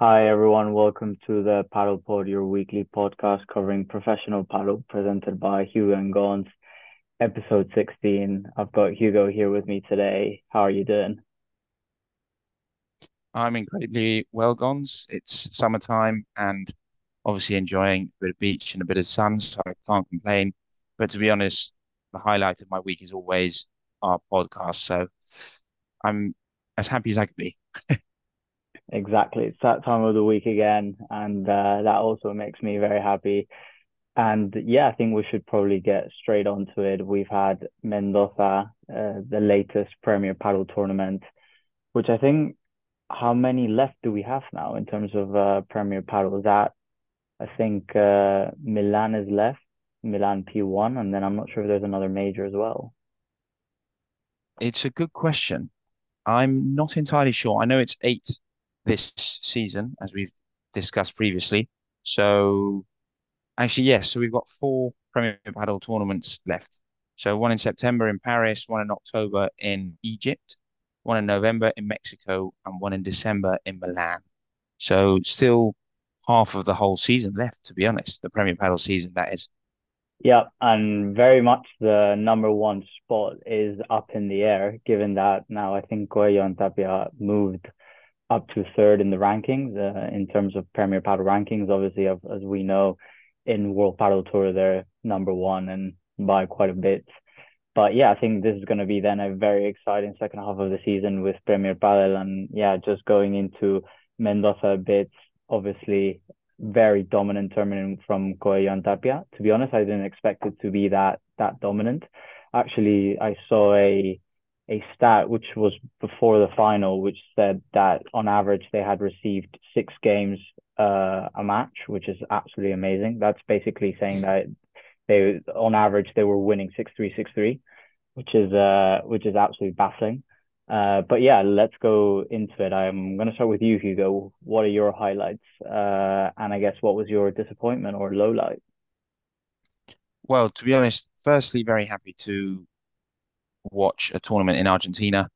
Hi, everyone. Welcome to the Padel Pod, your weekly podcast covering professional padel, presented by Hugo and Gons, episode 16. I've got Hugo here with me today. How are you doing? I'm incredibly well, Gons. It's summertime and obviously enjoying a bit of beach and a bit of sun, so I can't complain. But to be honest, the highlight of my week is always our podcast. So I'm as happy as I could be. Exactly. It's that time of the week again, and uh, that also makes me very happy. And yeah, I think we should probably get straight onto it. We've had Mendoza, uh, the latest Premier Padel tournament, which I think, how many left do we have now in terms of uh, Premier Padel? That I think uh, Milan is left, Milan P1, and then I'm not sure if there's another major as well. It's a good question. I'm not entirely sure. I know it's eight this season, as we've discussed previously. So actually, yes. So we've got four Premier Padel tournaments left. So one in September in Paris, one in October in Egypt, one in November in Mexico, and one in December in Milan. So still half of the whole season left, to be honest. The Premier Padel season, that is. Yeah, and very much the number one spot is up in the air, given that now I think Coello and Tapia moved up to third in the rankings uh, in terms of Premier Padel rankings. Obviously, as, we know, in World Padel Tour, they're number one and by quite a bit. But yeah, I think this is going to be then a very exciting second half of the season with Premier Padel. And yeah, just going into Mendoza a bit, obviously, very dominant tournament from Coello and Tapia. To be honest, I didn't expect it to be that that dominant. Actually, I saw a a stat which was before the final, which said that on average they had received six games uh, a match, which is absolutely amazing. That's basically saying that they, on average, they were winning six three six three, which is uh, which is absolutely baffling. Uh, but yeah, let's go into it. I'm going to start with you, Hugo. What are your highlights? Uh, and I guess what was your disappointment or low light? Well, to be honest, firstly, very happy to watch a tournament in Argentina.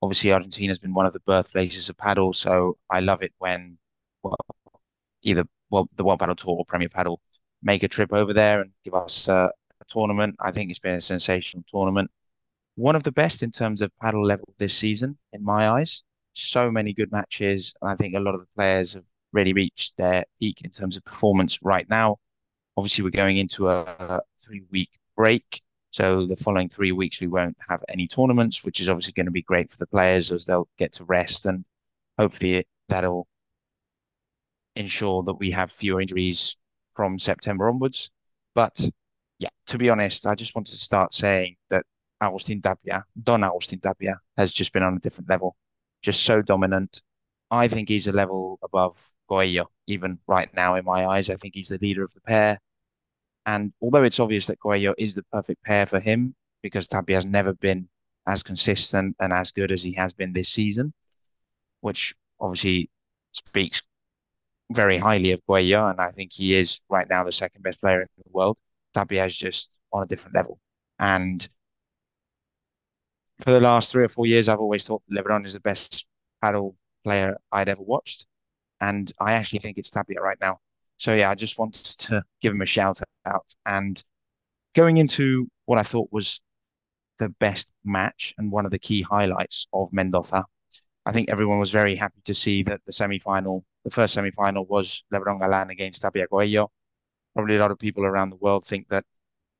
Obviously, Argentina has been one of the birthplaces of padel, so I love it when well, either well, the World Padel Tour or Premier Padel make a trip over there and give us a tournament. I think it's been a sensational tournament. One of the best in terms of padel level this season, in my eyes. So many good matches, and I think a lot of the players have really reached their peak in terms of performance right now. Obviously, we're going into a, a three-week break, so the following three weeks, we won't have any tournaments, which is obviously going to be great for the players as they'll get to rest and hopefully that'll ensure that we have fewer injuries from September onwards. But yeah, to be honest, I just wanted to start saying that Agustin Tapia, Don Agustin Tapia, has just been on a different level, just so dominant. I think he's a level above Coello, even right now in my eyes. I think he's the leader of the pair. And although it's obvious that Coello is the perfect pair for him, because Tapia has never been as consistent and as good as he has been this season, which obviously speaks very highly of Coello, and I think he is right now the second best player in the world. Tapia is just on a different level. And for the last three or four years, I've always thought Lebron is the best padel player I'd ever watched. And I actually think it's Tapia right now. So yeah, I just wanted to give him a shout out. And going into what I thought was the best match and one of the key highlights of Mendoza, I think everyone was very happy to see that the semi-final, the first semi-final was Lebron Galan against Tapia Coello. Probably a lot of people around the world think that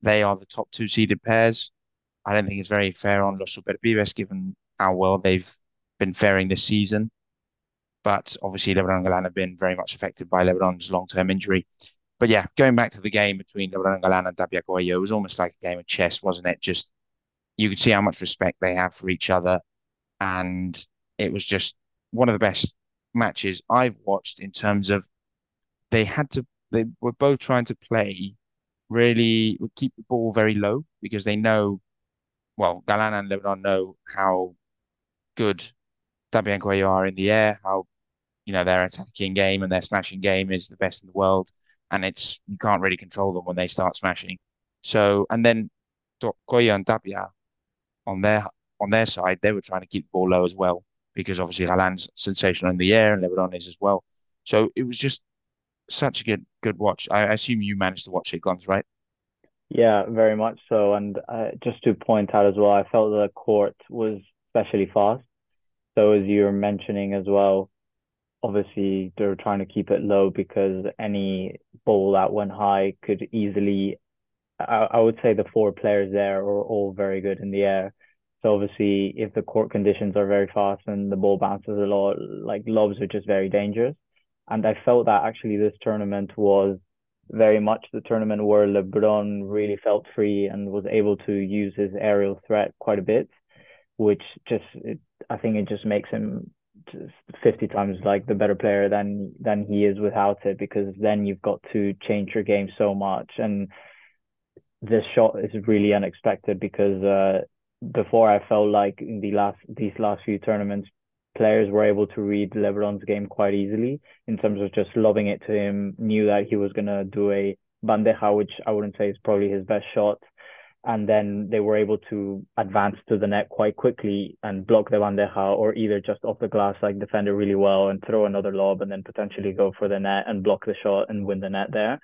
they are the top two seeded pairs. I don't think it's very fair on Los Superpibes given how well they've been faring this season. But obviously, Lebron and Galan have been very much affected by Lebron's long term injury. But yeah, going back to the game between Lebron and Galan and Tapia Coello, it was almost like a game of chess, wasn't it? Just you could see how much respect they have for each other. And it was just one of the best matches I've watched in terms of they had to, they were both trying to play really, keep the ball very low because they know, well, Galan and Lebron know how good and Coello are in the air, how you know, their attacking game and their smashing game is the best in the world. And it's, you can't really control them when they start smashing. So, and then Coello and Tapia on their, on their side, they were trying to keep the ball low as well, because obviously Galan's sensational in the air and Lebron is as well. So it was just such a good good watch. I assume you managed to watch it, Gons, right? Yeah, very much so. And uh, just to point out as well, I felt the court was especially fast. So as you were mentioning as well, obviously they're trying to keep it low because any ball that went high could easily I, I would say the four players there are all very good in the air. So obviously if the court conditions are very fast and the ball bounces a lot, like lobs are just very dangerous. And I felt that actually this tournament was very much the tournament where LeBron really felt free and was able to use his aerial threat quite a bit, which just it, I think it just makes him 50 times like the better player than than he is without it because then you've got to change your game so much and this shot is really unexpected because uh, before I felt like in the last these last few tournaments players were able to read LeBron's game quite easily in terms of just lobbing it to him, knew that he was gonna do a bandeja, which I wouldn't say is probably his best shot. And then they were able to advance to the net quite quickly and block the bandeja or either just off the glass, like defend it really well and throw another lob and then potentially go for the net and block the shot and win the net there.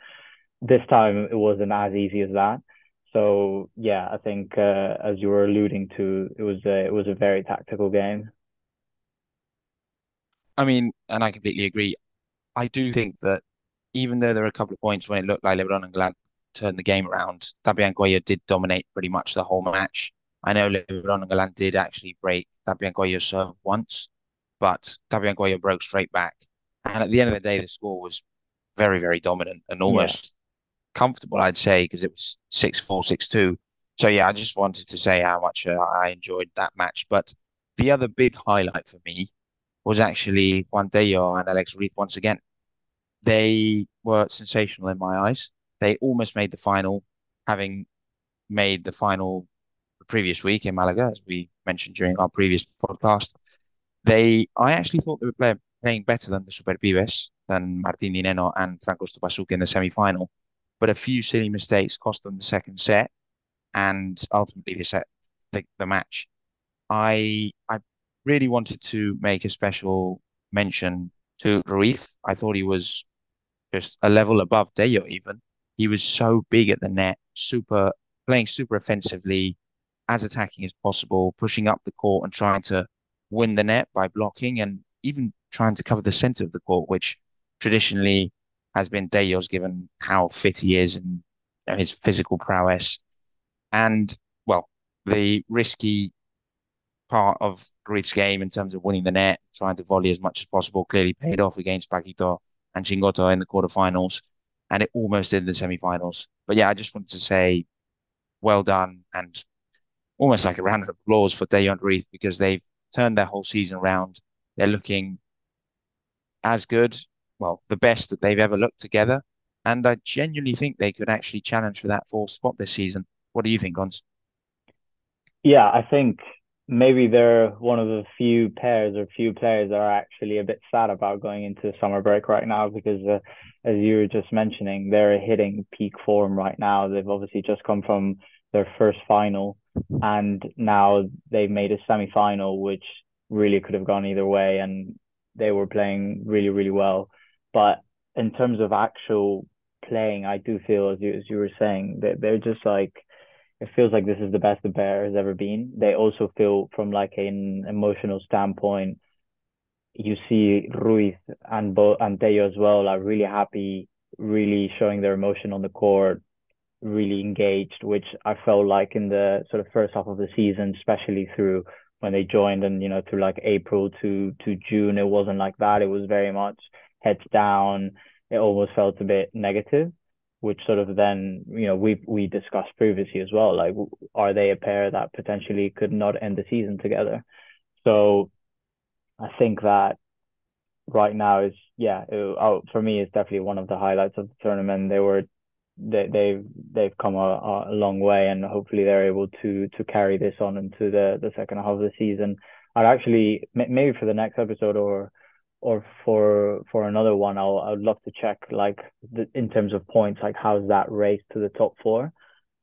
This time it wasn't as easy as that. So yeah, I think uh, as you were alluding to, it was a, it was a very tactical game. I mean, and I completely agree. I do think that even though there are a couple of points when it looked like LeBron and Galan turned the game around, Tapia Coello did dominate pretty much the whole match. I know LeBron and Galan did actually break Tapia Coello's serve once, but Tapia Coello broke straight back. And at the end of the day, the score was very, very dominant and almost yeah. comfortable, I'd say, because it was 6 4, 6 2. So, yeah, I just wanted to say how much uh, I enjoyed that match. But the other big highlight for me was actually Juan Tello and Alex Ruiz once again. They were sensational in my eyes. They almost made the final, having made the final the previous week in Malaga, as we mentioned during our previous podcast. They, I actually thought they were play, playing better than the Superpibes, than Martin Di Nenno and Franco Stupaczuk in the semi-final. But a few silly mistakes cost them the second set and ultimately the set the, the match. I I really wanted to make a special mention to Ruiz. I thought he was just a level above Tello even. He was so big at the net, super playing super offensively, as attacking as possible, pushing up the court and trying to win the net by blocking and even trying to cover the center of the court, which traditionally has been Tello's given how fit he is and you know, his physical prowess. And well, the risky part of Ruiz's game in terms of winning the net, trying to volley as much as possible, clearly paid off against Paquito and Chingotto in the quarterfinals, and it almost did in the semifinals. But yeah, I just wanted to say well done and almost like a round of applause for and Ruiz because they've turned their whole season around. They're looking as good, well, the best that they've ever looked together. And I genuinely think they could actually challenge for that fourth spot this season. What do you think, Gons? Yeah, I think maybe they're one of the few pairs or few players that are actually a bit sad about going into summer break right now because uh, as you were just mentioning they're hitting peak form right now. They've obviously just come from their first final and now they've made a semi-final which really could have gone either way and they were playing really really well. But in terms of actual playing i do feel as you as you were saying that they're just like it feels like this is the best the bear has ever been. They also feel from like an emotional standpoint, you see Ruiz and Bo and Tello as well are really happy, really showing their emotion on the court, really engaged, which I felt like in the sort of first half of the season, especially through when they joined and you know through like April to to June, it wasn't like that. It was very much heads down. It almost felt a bit negative which sort of then you know we we discussed previously as well like are they a pair that potentially could not end the season together? So i think that right now is yeah it, oh, for me it's definitely one of the highlights of the tournament. They were they, they've they've come a, a long way and hopefully they're able to to carry this on into the the second half of the season. I'd actually maybe for the next episode or or for for another one, I'll I'd love to check like the, in terms of points, like how's that race to the top four.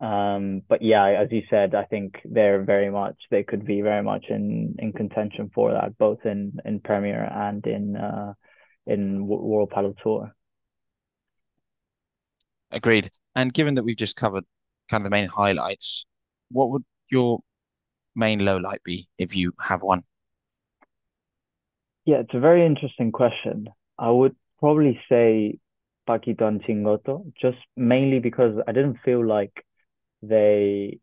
Um, but yeah, as you said, I think they're very much they could be very much in in contention for that, both in in Premier and in uh in World Padel Tour. Agreed. And given that we've just covered kind of the main highlights, what would your main low light be if you have one? Yeah, it's a very interesting question. I would probably say Paquito and Chingotto, just mainly because I didn't feel like they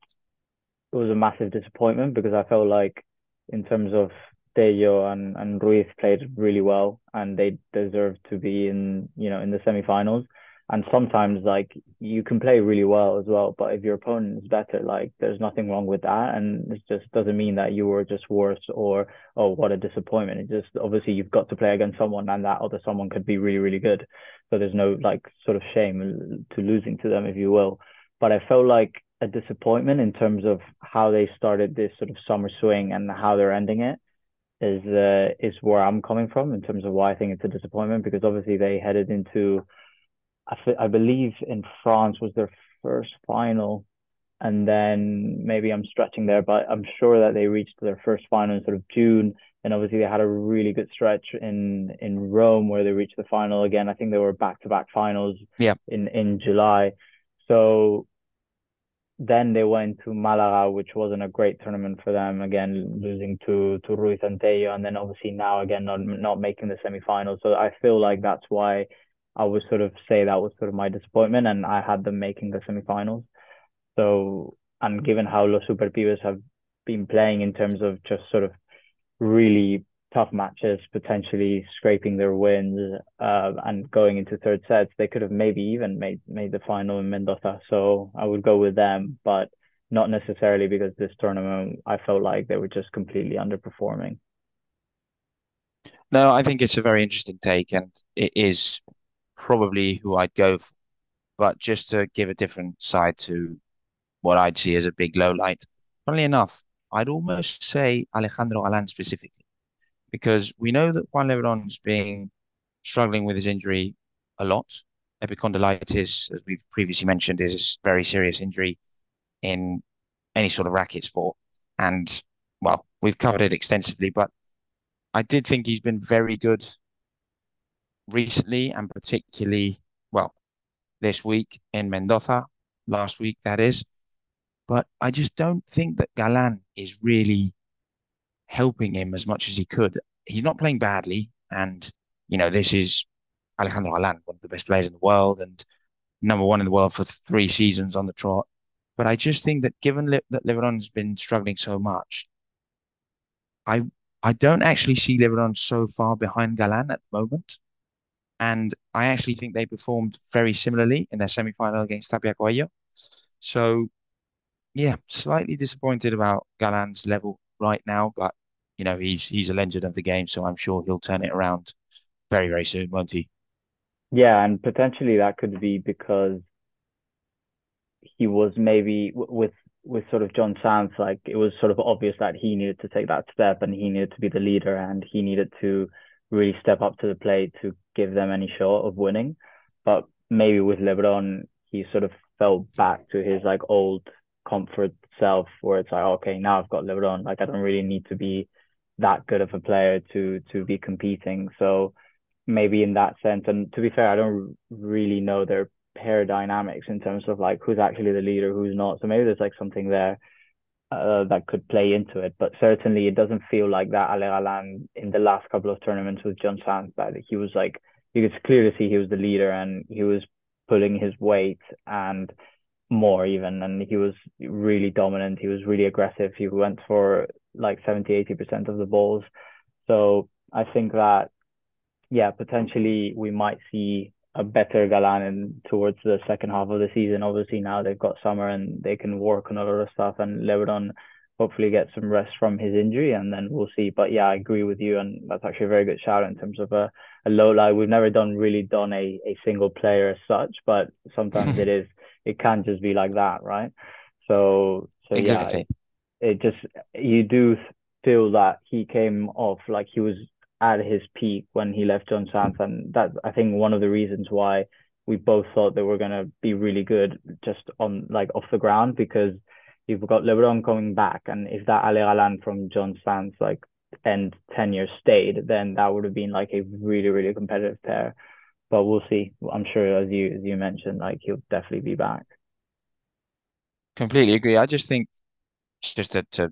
it was a massive disappointment because I felt like in terms of Tello and, and Ruiz played really well and they deserved to be in you know in the semifinals. And sometimes like you can play really well as well, but if your opponent is better, like there's nothing wrong with that. And it just doesn't mean that you were just worse or oh what a disappointment. It just obviously you've got to play against someone and that other someone could be really, really good. So there's no like sort of shame to losing to them, if you will. But I felt like a disappointment in terms of how they started this sort of summer swing and how they're ending it is uh, is where I'm coming from in terms of why I think it's a disappointment because obviously they headed into I, I believe in France was their first final and then maybe I'm stretching there but I'm sure that they reached their first final in sort of June and obviously they had a really good stretch in in Rome where they reached the final again I think they were back to back finals yeah in in July so then they went to Malaga, which wasn't a great tournament for them. Again, losing to to Ruiz and Tello, and then obviously now again not not making the semifinals. So I feel like that's why I would sort of say that was sort of my disappointment, and I had them making the semifinals. So and given how Los Super Pibes have been playing in terms of just sort of really tough matches, potentially scraping their wins uh, and going into third sets. They could have maybe even made made the final in Mendoza. So I would go with them, but not necessarily because this tournament I felt like they were just completely underperforming. No, I think it's a very interesting take, and it is probably who I'd go for. But just to give a different side to what I'd see as a big low light, funnily enough, I'd almost say Alejandro Galan specifically because we know that Juan Lebron's been struggling with his injury a lot. Epicondylitis, as we've previously mentioned, is a very serious injury in any sort of racket sport. And well, we've covered it extensively, but I did think he's been very good recently and particularly, well, this week in Mendoza, last week, that is. But I just don't think that Galan is really helping him as much as he could. He's not playing badly, and you know this is Alejandro Galan, one of the best players in the world, and number one in the world for three seasons on the trot. But I just think that given that Lebron's been struggling so much, I I don't actually see Lebron so far behind Galan at the moment. And I actually think they performed very similarly in their semi-final against Tapia Coello. So, yeah, slightly disappointed about Galan's level right now, but you know, he's he's a legend of the game, so I'm sure he'll turn it around very, very soon, won't he? Yeah, and potentially that could be because he was maybe with with sort of Juan Sanz, like it was sort of obvious that he needed to take that step and he needed to be the leader and he needed to really step up to the plate to give them any shot of winning. But maybe with LeBron, he sort of fell back to his like old comfort self where it's like, okay, now I've got LeBron. Like I don't really need to be that good of a player to to be competing. So maybe in that sense, and to be fair, I don't really know their pair dynamics in terms of like who's actually the leader, who's not. So maybe there's like something there uh, that could play into it. But certainly, it doesn't feel like that Ale Galan in the last couple of tournaments with Juan Sanz that he was like you could clearly see he was the leader and he was pulling his weight and more even and he was really dominant he was really aggressive he went for like 70 80 percent of the balls so i think that yeah potentially we might see a better galan in, towards the second half of the season obviously now they've got summer and they can work on a lot of stuff and lebron hopefully get some rest from his injury and then we'll see but yeah i agree with you and that's actually a very good shout in terms of a, a low light we've never done really done a, a single player as such but sometimes it is it can't just be like that, right? So so exactly. yeah, it, it just you do feel that he came off like he was at his peak when he left Juan Sanz, and that I think one of the reasons why we both thought they were gonna be really good just on like off the ground because you've got LeBron coming back, and if that Ale Galan from John Sanz like end tenure stayed, then that would have been like a really, really competitive pair. But we'll see. I'm sure as you as you mentioned, like he'll definitely be back. Completely agree. I just think just to, to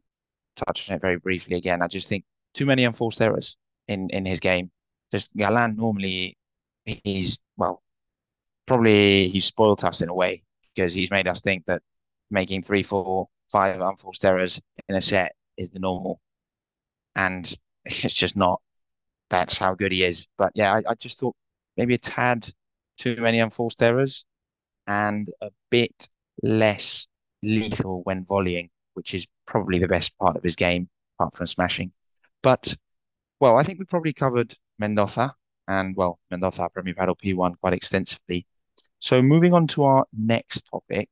touch on it very briefly again, I just think too many unforced errors in in his game. Just Galan normally he's well probably he's spoiled us in a way because he's made us think that making three, four, five unforced errors in a set is the normal, and it's just not. That's how good he is. But yeah, I, I just thought maybe a tad too many unforced errors and a bit less lethal when volleying, which is probably the best part of his game, apart from smashing. But well, I think we probably covered Mendoza and well, Mendoza Premier Padel P1 quite extensively. So moving on to our next topic,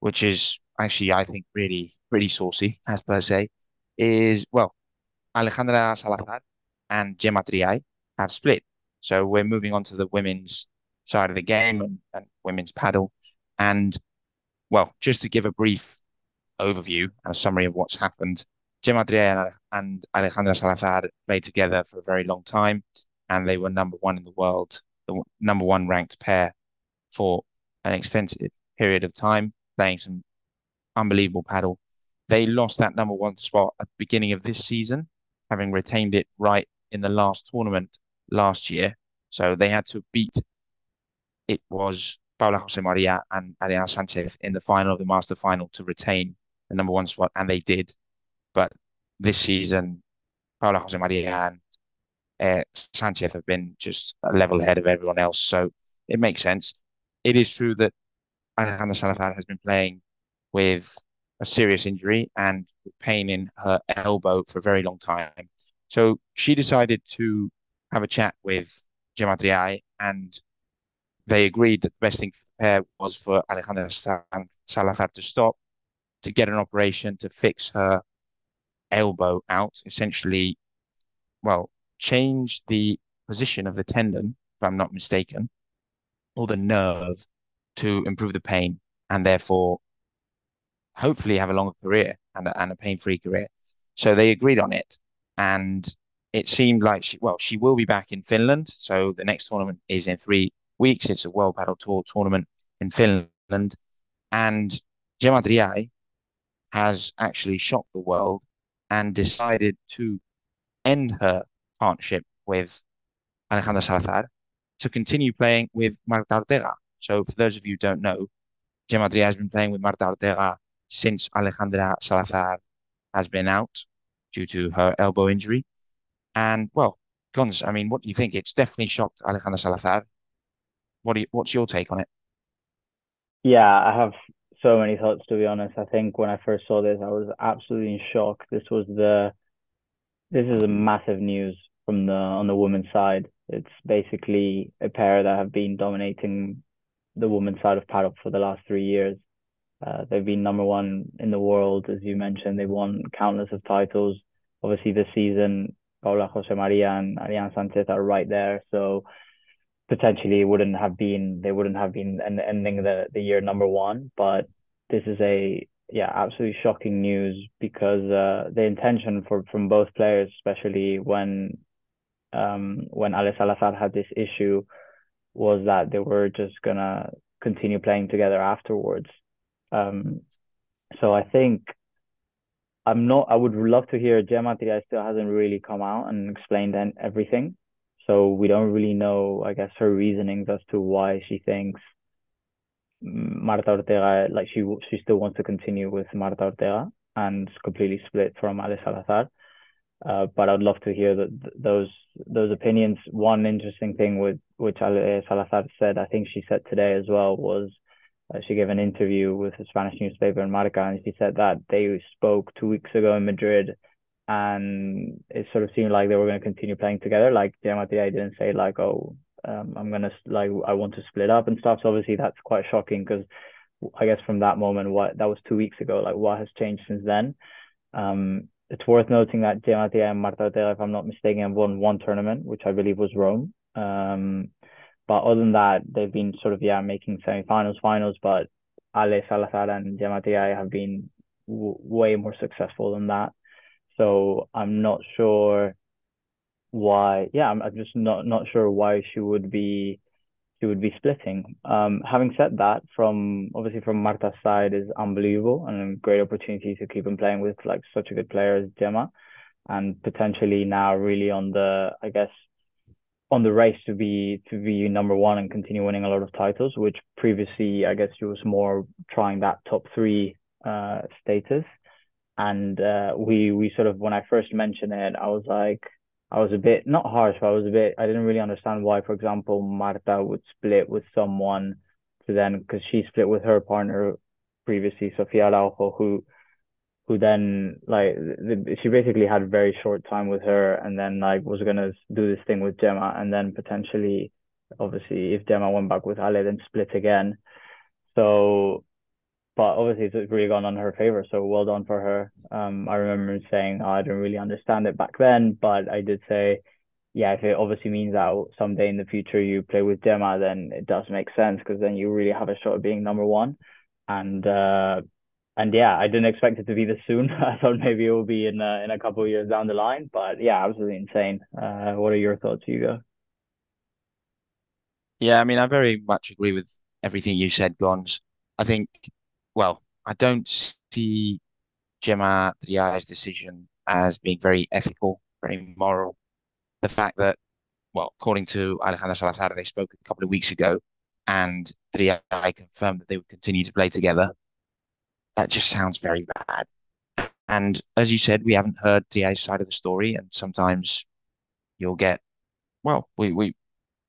which is actually I think really pretty saucy as per se, is well, Alejandra Salazar and Gemma Triay have split. So we're moving on to the women's side of the game and, and women's padel. And well, just to give a brief overview and a summary of what's happened, Gemma Triay and Alejandra Salazar played together for a very long time, and they were number one in the world, the number one ranked pair for an extensive period of time, playing some unbelievable padel. They lost that number one spot at the beginning of this season, having retained it right in the last tournament last year. So they had to beat it was Paula Jose Maria and Ariana Sanchez in the final of the Master Final to retain the number one spot, and they did. But this season, Paula Jose Maria and uh, Sanchez have been just a level ahead of everyone else. So it makes sense. It is true that Alejandra Salazar has been playing with a serious injury and pain in her elbow for a very long time. So she decided to have a chat with Gemma Triay and they agreed that the best thing for was for Alejandra Salazar to stop, to get an operation to fix her elbow out, essentially, well, change the position of the tendon, if I'm not mistaken, or the nerve to improve the pain and therefore hopefully have a longer career and a, and a pain-free career. So they agreed on it. And it seemed like she, well, she will be back in Finland. So the next tournament is in three weeks. It's a World Padel Tour tournament in Finland. And Gemma Triay has actually shocked the world and decided to end her partnership with Alejandra Salazar to continue playing with Marta Ortega. So for those of you who don't know, Gemma Triay has been playing with Marta Ortega since Alejandra Salazar has been out due to her elbow injury. And well, Gons, I mean, what do you think? It's definitely shocked Alejandra Salazar. What do you, what's your take on it? Yeah, I have so many thoughts to be honest. I think when I first saw this, I was absolutely in shock. This was the this is a massive news from the on the women's side. It's basically a pair that have been dominating the women's side of padel for the last three years. Uh, they've been number one in the world, as you mentioned. They've won countless of titles. Obviously, this season, Paula Jose Maria and Ariana Sanchez are right there. So potentially wouldn't have been they wouldn't have been ending the the year number one. But this is a yeah absolutely shocking news because uh, the intention for from both players, especially when um, when Ale Salazar had this issue, was that they were just gonna continue playing together afterwards. Um, so I think I'm not. I would love to hear Gemma Triay still hasn't really come out and explained everything. So we don't really know, I guess, her reasonings as to why she thinks Marta Ortega, like she she still wants to continue with Marta Ortega and completely split from Ale Salazar. Uh, but I'd love to hear those those opinions. One interesting thing with which Ale Salazar said, I think she said today as well, was uh, she gave an interview with a Spanish newspaper in Marca, and she said that they spoke two weeks ago in Madrid and it sort of seemed like they were going to continue playing together. Like Gemma didn't say like, oh, um, I'm gonna like I want to split up and stuff. So obviously that's quite shocking because I guess from that moment, what that was two weeks ago. Like what has changed since then? Um, it's worth noting that Gemma and Marta Ortega, if I'm not mistaken, have won one tournament, which I believe was Rome. Um, but other than that, they've been sort of yeah making semifinals, finals. But Ale Salazar and Gemma have been w- way more successful than that. So I'm not sure why. Yeah, I'm, I'm just not not sure why she would be she would be splitting. Um, having said that, from obviously from Marta's side is unbelievable and a great opportunity to keep on playing with like such a good player as Gemma, and potentially now really on the I guess on the race to be to be number one and continue winning a lot of titles, which previously I guess she was more trying that top three uh, status. And uh, we we sort of when I first mentioned it, I was like I was a bit not harsh, but I was a bit I didn't really understand why, for example, Marta would split with someone to then because she split with her partner previously, Sofia Araujo, who who then like the, she basically had a very short time with her and then like was gonna do this thing with Gemma and then potentially obviously if Gemma went back with Ale then split again. So but obviously it's really gone on her favor. So well done for her. Um, I remember saying oh, I didn't really understand it back then, but I did say, yeah, if it obviously means that someday in the future you play with Gemma, then it does make sense because then you really have a shot at being number one. And uh, and yeah, I didn't expect it to be this soon. I thought maybe it will be in uh, in a couple of years down the line, but yeah, absolutely insane. Uh, what are your thoughts, Hugo? Yeah, I mean, I very much agree with everything you said, Gons. I think, well, I don't see Gemma Triay's decision as being very ethical, very moral. The fact that, well, according to Alejandra Salazar, they spoke a couple of weeks ago, and Triay confirmed that they would continue to play together that just sounds very bad. And as you said, we haven't heard Triay's side of the story, and sometimes you'll get, well, we we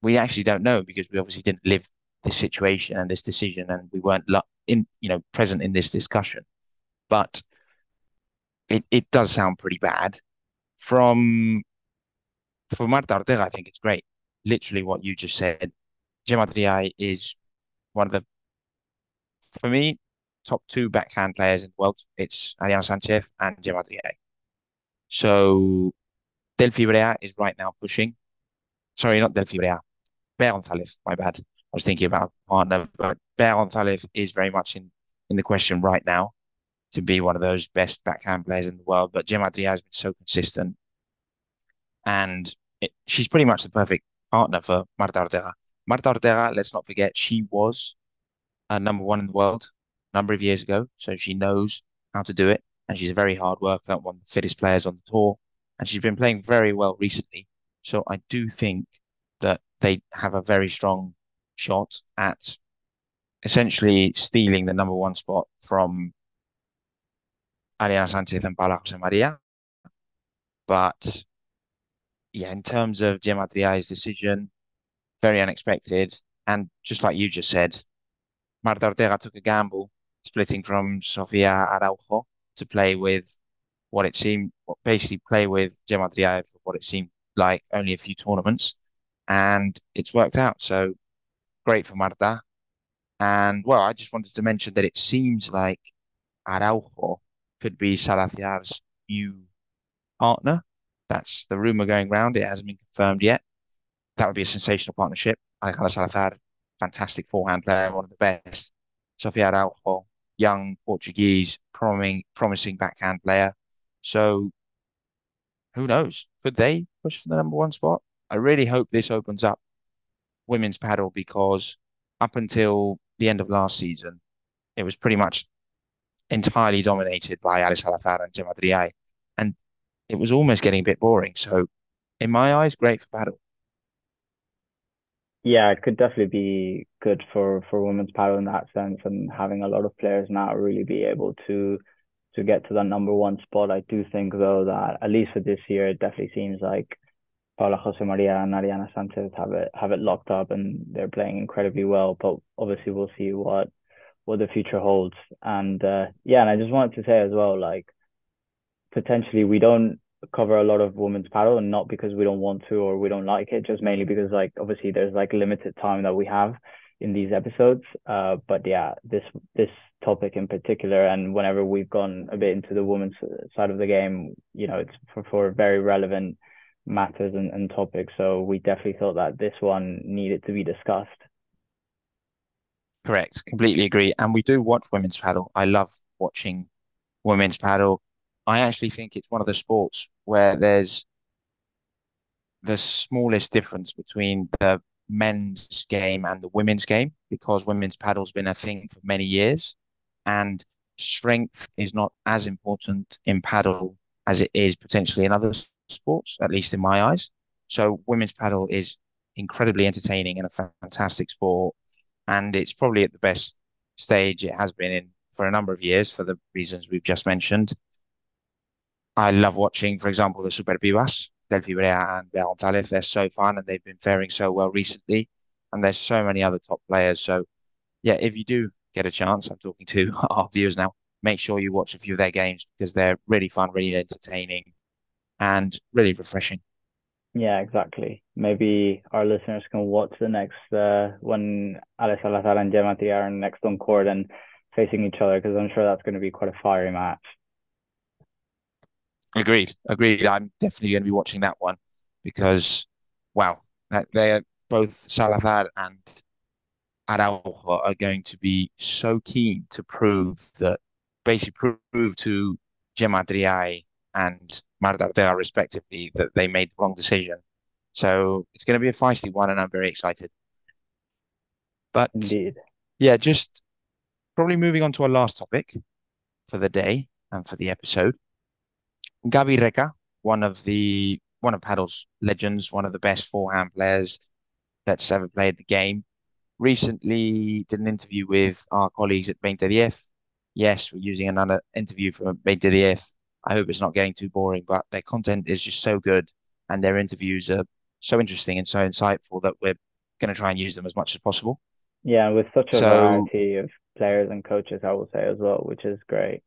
we actually don't know because we obviously didn't live this situation and this decision, and we weren't in you know present in this discussion. But it it does sound pretty bad. From for Marta Ortega, I think it's great. Literally what you just said. Gemma Triay is one of the, for me, top two backhand players in the world. It's Ariana Sanchez and Gemma Triay. So Delfi Brea is right now pushing. Sorry, not Delfi Brea. Bea Gonzalez, my bad. I was thinking about partner, but Bea Gonzalez is very much in, in the question right now to be one of those best backhand players in the world. But Gemma Triay has been so consistent. And it, she's pretty much the perfect partner for Marta Ortega. Marta Ortega, let's not forget, she was a number one in the world a number of years ago, so she knows how to do it. And she's a very hard worker, one of the fittest players on the tour. And she's been playing very well recently. So I do think that they have a very strong shot at essentially stealing the number one spot from Ariana Sanchez and Paula Jose Maria. But yeah, in terms of Gemma Triay's decision, very unexpected. And just like you just said, Marta Ortega took a gamble splitting from Sofia Araujo to play with what it seemed, basically play with Gemma Triay for what it seemed like only a few tournaments. And it's worked out. So great for Marta. And well, I just wanted to mention that it seems like Araujo could be Salazar's new partner. That's the rumor going around. It hasn't been confirmed yet. That would be a sensational partnership. Alejandra Salazar, fantastic forehand player, one of the best. Sofia Araujo, young Portuguese, promising promising backhand player. So who knows? Could they push for the number one spot? I really hope this opens up women's padel because up until the end of last season, it was pretty much entirely dominated by Ale Salazar and Gemma Triay. And it was almost getting a bit boring. So in my eyes, great for padel yeah, it could definitely be good for for women's padel in that sense, and having a lot of players now really be able to to get to that number one spot. I do think though that at least for this year, it definitely seems like Paula Jose Maria and Ariana Sanchez have it have it locked up, and they're playing incredibly well. But obviously, we'll see what what the future holds. And uh, yeah, and I just wanted to say as well, like potentially we don't cover a lot of women's padel and not because we don't want to or we don't like it just mainly because like obviously there's like limited time that we have in these episodes uh but yeah this this topic in particular and whenever we've gone a bit into the women's side of the game you know it's for, for very relevant matters and, and topics. So we definitely thought that this one needed to be discussed. Correct. Completely agree. And we do watch women's padel. I love watching women's padel. I actually think it's one of the sports where there's the smallest difference between the men's game and the women's game because women's padel's been a thing for many years and strength is not as important in padel as it is potentially in other sports, at least in my eyes. So women's padel is incredibly entertaining and a fantastic sport. And it's probably at the best stage it has been in for a number of years for the reasons we've just mentioned. I love watching, for example, the Super Pibas, Delfi Brea and Bea Gonzalez. They're so fun and they've been faring so well recently. And there's so many other top players. So, yeah, if you do get a chance, I'm talking to our viewers now, make sure you watch a few of their games because they're really fun, really entertaining, and really refreshing. Yeah, exactly. Maybe our listeners can watch the next uh, when Ale Salazar and Gemma are next on court and facing each other because I'm sure that's going to be quite a fiery match. Agreed. Agreed. I'm definitely going to be watching that one because, wow, they are both Salazar and Araujo are going to be so keen to prove that, basically prove to Gemma Triay and Marta Ortega, respectively, that they made the wrong decision. So it's going to be a feisty one, and I'm very excited. But Indeed. yeah, just probably moving on to our last topic for the day and for the episode. Gaby Reca, one of the one of padel's legends, one of the best forehand players that's ever played the game, recently did an interview with our colleagues at 2010. Yes, we're using another interview from 2010. I hope it's not getting too boring, but their content is just so good and their interviews are so interesting and so insightful that we're going to try and use them as much as possible. Yeah, with such a so, variety of players and coaches, I will say as well, which is great.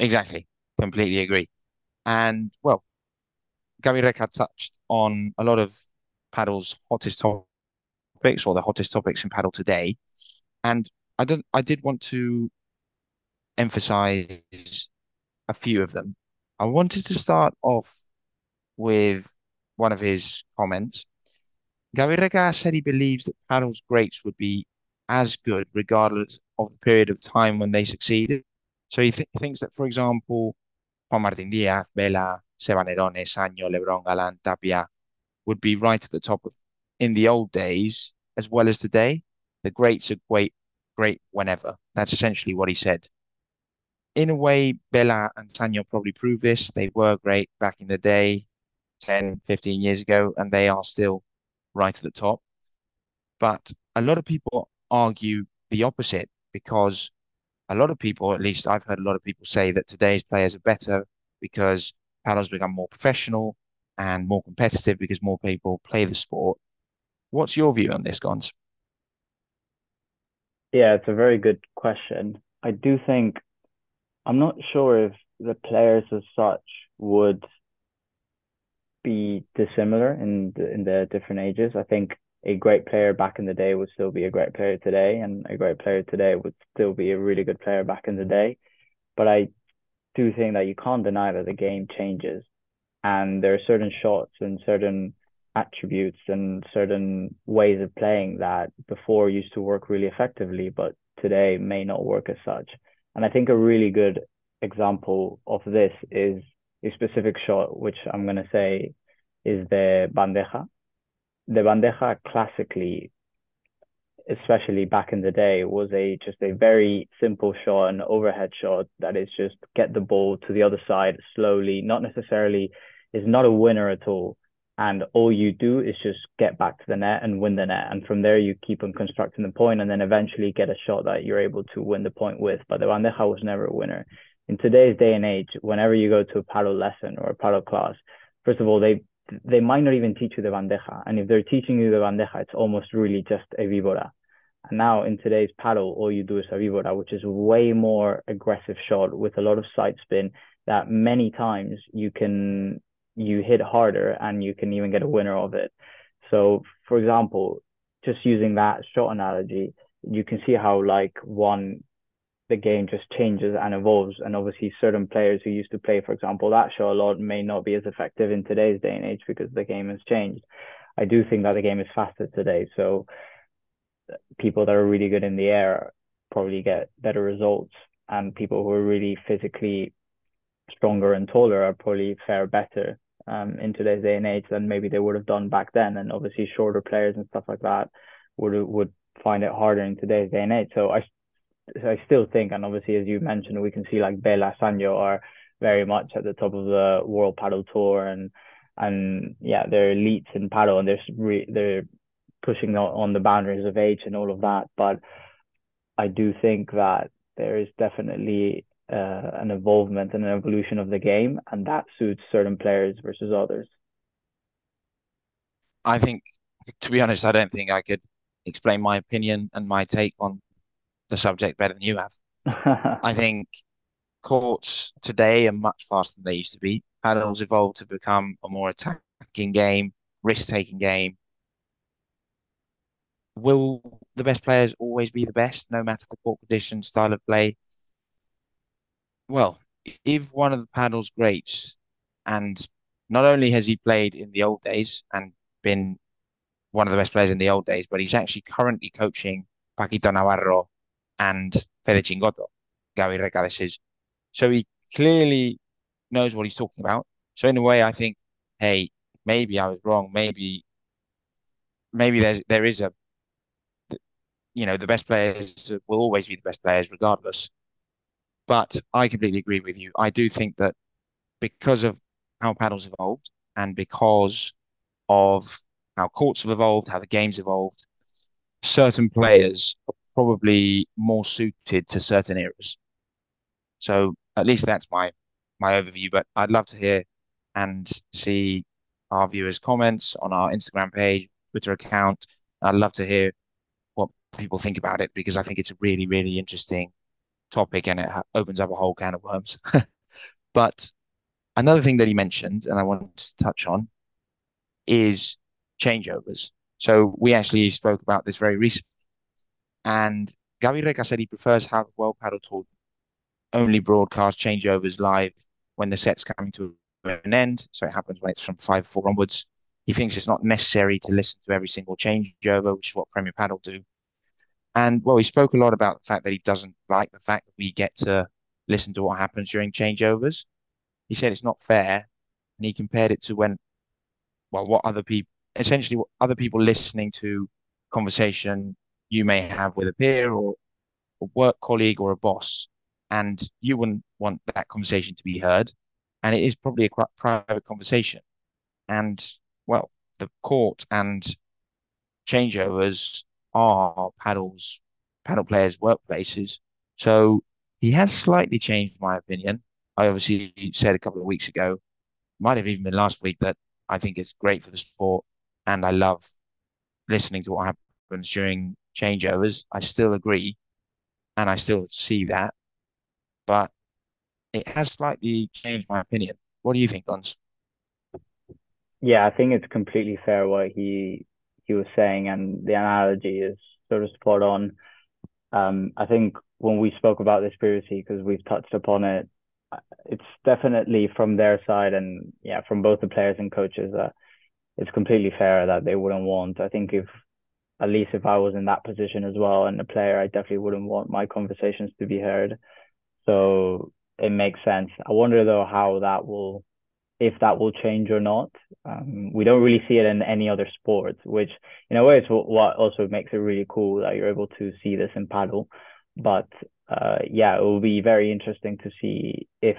Exactly. Completely agree. And well, Gaby Reca touched on a lot of padel's hottest topics or the hottest topics in padel today. And I don't I did want to emphasize a few of them. I wanted to start off with one of his comments. Gaby Reca said he believes that padel's greats would be as good regardless of the period of time when they succeeded. So he th thinks that, for example, Juan Martín Díaz, Bela, Seba Nerone, Saño, Lebron, Galán, Tapia would be right at the top of in the old days as well as today. The greats are great, great whenever. That's essentially what he said. In a way, Bela and Saño probably prove this. They were great back in the day, 10, 15 years ago, and they are still right at the top. But a lot of people argue the opposite because a lot of people, at least I've heard a lot of people say that today's players are better because padel's become more professional and more competitive because more people play the sport. What's your view on this, Gons? Yeah, it's a very good question. I do think I'm not sure if the players as such would be dissimilar in the, in the different ages. I think a great player back in the day would still be a great player today, and a great player today would still be a really good player back in the day. But I do think that you can't deny that the game changes, and there are certain shots and certain attributes and certain ways of playing that before used to work really effectively, but today may not work as such. And I think a really good example of this is a specific shot, which I'm going to say is the bandeja the bandeja classically, especially back in the day, was a just a very simple shot, an overhead shot that is just get the ball to the other side slowly, not necessarily is not a winner at all. And all you do is just get back to the net and win the net. And from there, you keep on constructing the point and then eventually get a shot that you're able to win the point with. But the bandeja was never a winner. In today's day and age, whenever you go to a padel lesson or a padel class, first of all, they they might not even teach you the bandeja. And if they're teaching you the bandeja, it's almost really just a vibora. And now in today's padel, all you do is a vibora, which is a way more aggressive shot with a lot of side spin that many times you can you hit harder and you can even get a winner of it. So for example, just using that shot analogy, you can see how like one the game just changes and evolves. And obviously, certain players who used to play, for example, that show a lot may not be as effective in today's day and age because the game has changed. I do think that the game is faster today. So people that are really good in the air probably get better results. And people who are really physically stronger and taller are probably fare better um, in today's day and age than maybe they would have done back then. And obviously, shorter players and stuff like that would would find it harder in today's day and age. So I I still think, and obviously as you mentioned, we can see like Bela Sanyo are very much at the top of the World Padel Tour, and and yeah, they're elites in paddle, and they're re- they're pushing on the boundaries of age and all of that. But I do think that there is definitely uh, an involvement and an evolution of the game, and that suits certain players versus others. I think, to be honest, I don't think I could explain my opinion and my take on the subject better than you have. I think courts today are much faster than they used to be. Padel's evolved to become a more attacking game, risk-taking game. Will the best players always be the best, no matter the court condition, style of play? Well, if one of the padel's greats, and not only has he played in the old days and been one of the best players in the old days, but he's actually currently coaching Paquito Navarro and Fede Chingotto, Gaby Recades's. So he clearly knows what he's talking about. So in a way, I think, hey, maybe I was wrong. Maybe, maybe there's there is a, you know, the best players will always be the best players regardless. But I completely agree with you. I do think that because of how padel's evolved and because of how courts have evolved, how the game's evolved, certain players are probably more suited to certain eras. So at least that's my my overview. But I'd love to hear and see our viewers' comments on our Instagram page, Twitter account. I'd love to hear what people think about it because I think it's a really, really interesting topic and it opens up a whole can of worms. but another thing that he mentioned, and I want to touch on, is changeovers. So we actually spoke about this very recently. And Gaby Reca said he prefers how the World Padel Tour only broadcast changeovers live when the set's coming to an end. So it happens when it's from 5 4 onwards. He thinks it's not necessary to listen to every single changeover, which is what Premier Padel do. And well, he spoke a lot about the fact that he doesn't like the fact that we get to listen to what happens during changeovers. He said it's not fair. And he compared it to when, well, what other people, essentially, what other people listening to conversation you may have with a peer or a work colleague or a boss and you wouldn't want that conversation to be heard. And it is probably a private conversation. And well, the court and changeovers are padel's, padel players' workplaces. So he has slightly changed my opinion. I obviously said a couple of weeks ago, might have even been last week, that I think it's great for the sport and I love listening to what happens during changeovers. I still agree and I still see that but it has slightly changed my opinion. What do you think, Gons? Yeah, I think it's completely fair what he he was saying, and the analogy is sort of spot on. Um, I think when we spoke about this previously, because we've touched upon it, it's definitely from their side, and yeah, from both the players and coaches, that it's completely fair that they wouldn't want. I think if at least if I was in that position as well and a player, I definitely wouldn't want my conversations to be heard. So it makes sense. I wonder though how that will, if that will change or not. Um, we don't really see it in any other sports, which in a way is what also makes it really cool that you're able to see this in padel. But uh, yeah, it will be very interesting to see if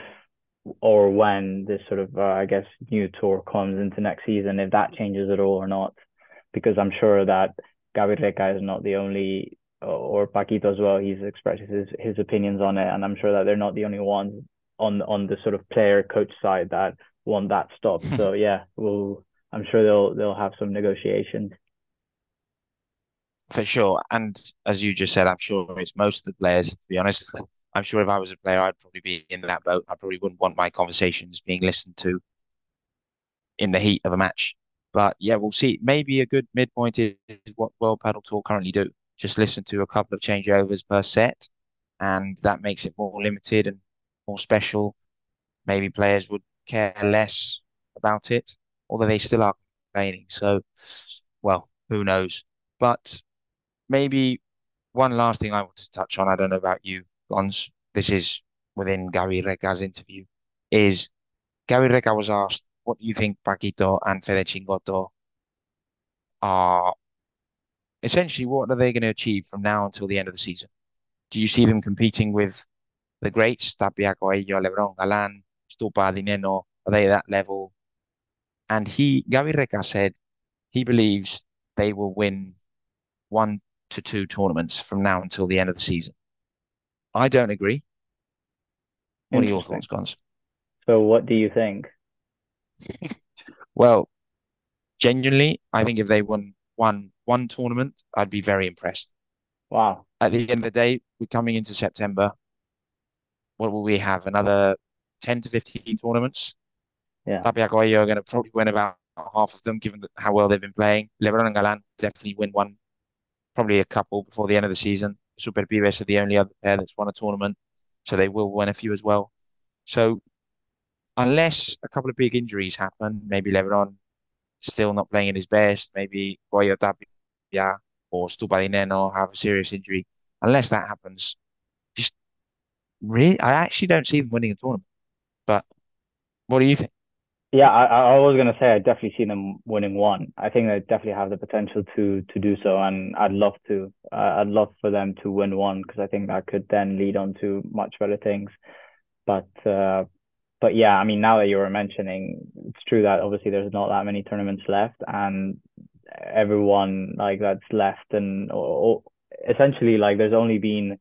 or when this sort of, uh, I guess, new tour comes into next season, if that changes at all or not. Because I'm sure that Gaby Reca is not the only or Paquito as well. He's expressed his his opinions on it, and I'm sure that they're not the only ones on on the sort of player coach side that want that stop. so yeah, we'll I'm sure they'll they'll have some negotiations. For sure, and as you just said, I'm sure it's most of the players. To be honest, I'm sure if I was a player, I'd probably be in that boat. I probably wouldn't want my conversations being listened to in the heat of a match. But yeah, we'll see. Maybe a good midpoint is what World Padel Tour currently do just listen to a couple of changeovers per set, and that makes it more limited and more special. Maybe players would care less about it, although they still are complaining. So, well, who knows? But maybe one last thing I want to touch on. I don't know about you, Gons. This is within Gaby Reca's interview. is Gaby Reca was asked, what do you think Paquito and Fede Chingotto are essentially what are they going to achieve from now until the end of the season? Do you see them competing with the greats, Tapia, Coello, Lebron, Galan, Stupa, Di Nenno? Are they at that level? And he, Gaby Reca said he believes they will win one to two tournaments from now until the end of the season. I don't agree. What are your thoughts, Gons? So, what do you think? well, genuinely, I think if they won one one tournament, I'd be very impressed. Wow. At the end of the day, we're coming into September. What will we have? Another 10 to 15 tournaments? Yeah. Coello are going to probably win about half of them, given how well they've been playing. Lebron and Galan definitely win one, probably a couple before the end of the season. Super Pibes are the only other pair that's won a tournament, so they will win a few as well. So unless a couple of big injuries happen, maybe Lebron still not playing in his best, maybe Coello Tapia or Stupa Di Nenno have a serious injury. Unless that happens, just really, I actually don't see them winning a tournament. But what do you think? Yeah, I, I was gonna say I definitely see them winning one. I think they definitely have the potential to to do so, and I'd love to. Uh, I'd love for them to win one because I think that could then lead on to much better things. But uh, but yeah, I mean, now that you were mentioning, it's true that obviously there's not that many tournaments left, and everyone like that's left, and or, or essentially like there's only been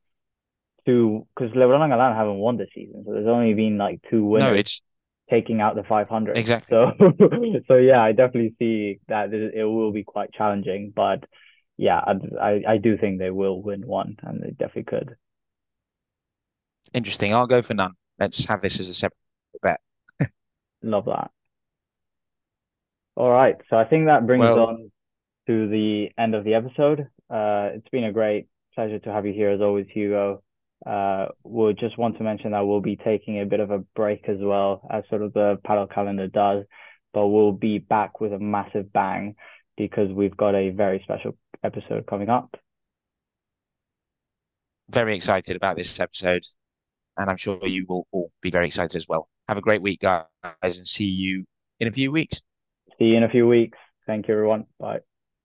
two because Lebron and Galan haven't won this season, so there's only been like two winners. No, it's taking out the 500 exactly. So so yeah, I definitely see that it will be quite challenging, but yeah, I I do think they will win one, and they definitely could. Interesting. I'll go for none. Let's have this as a separate bet. Love that. All right. So I think that brings well, on to the end of the episode. Uh, it's been a great pleasure to have you here as always, Hugo. Uh, we'll just want to mention that we'll be taking a bit of a break as well, as sort of the padel calendar does, but we'll be back with a massive bang because we've got a very special episode coming up. Very excited about this episode, and I'm sure you will all be very excited as well. Have a great week, guys, and see you in a few weeks. See you in a few weeks. Thank you, everyone. Bye.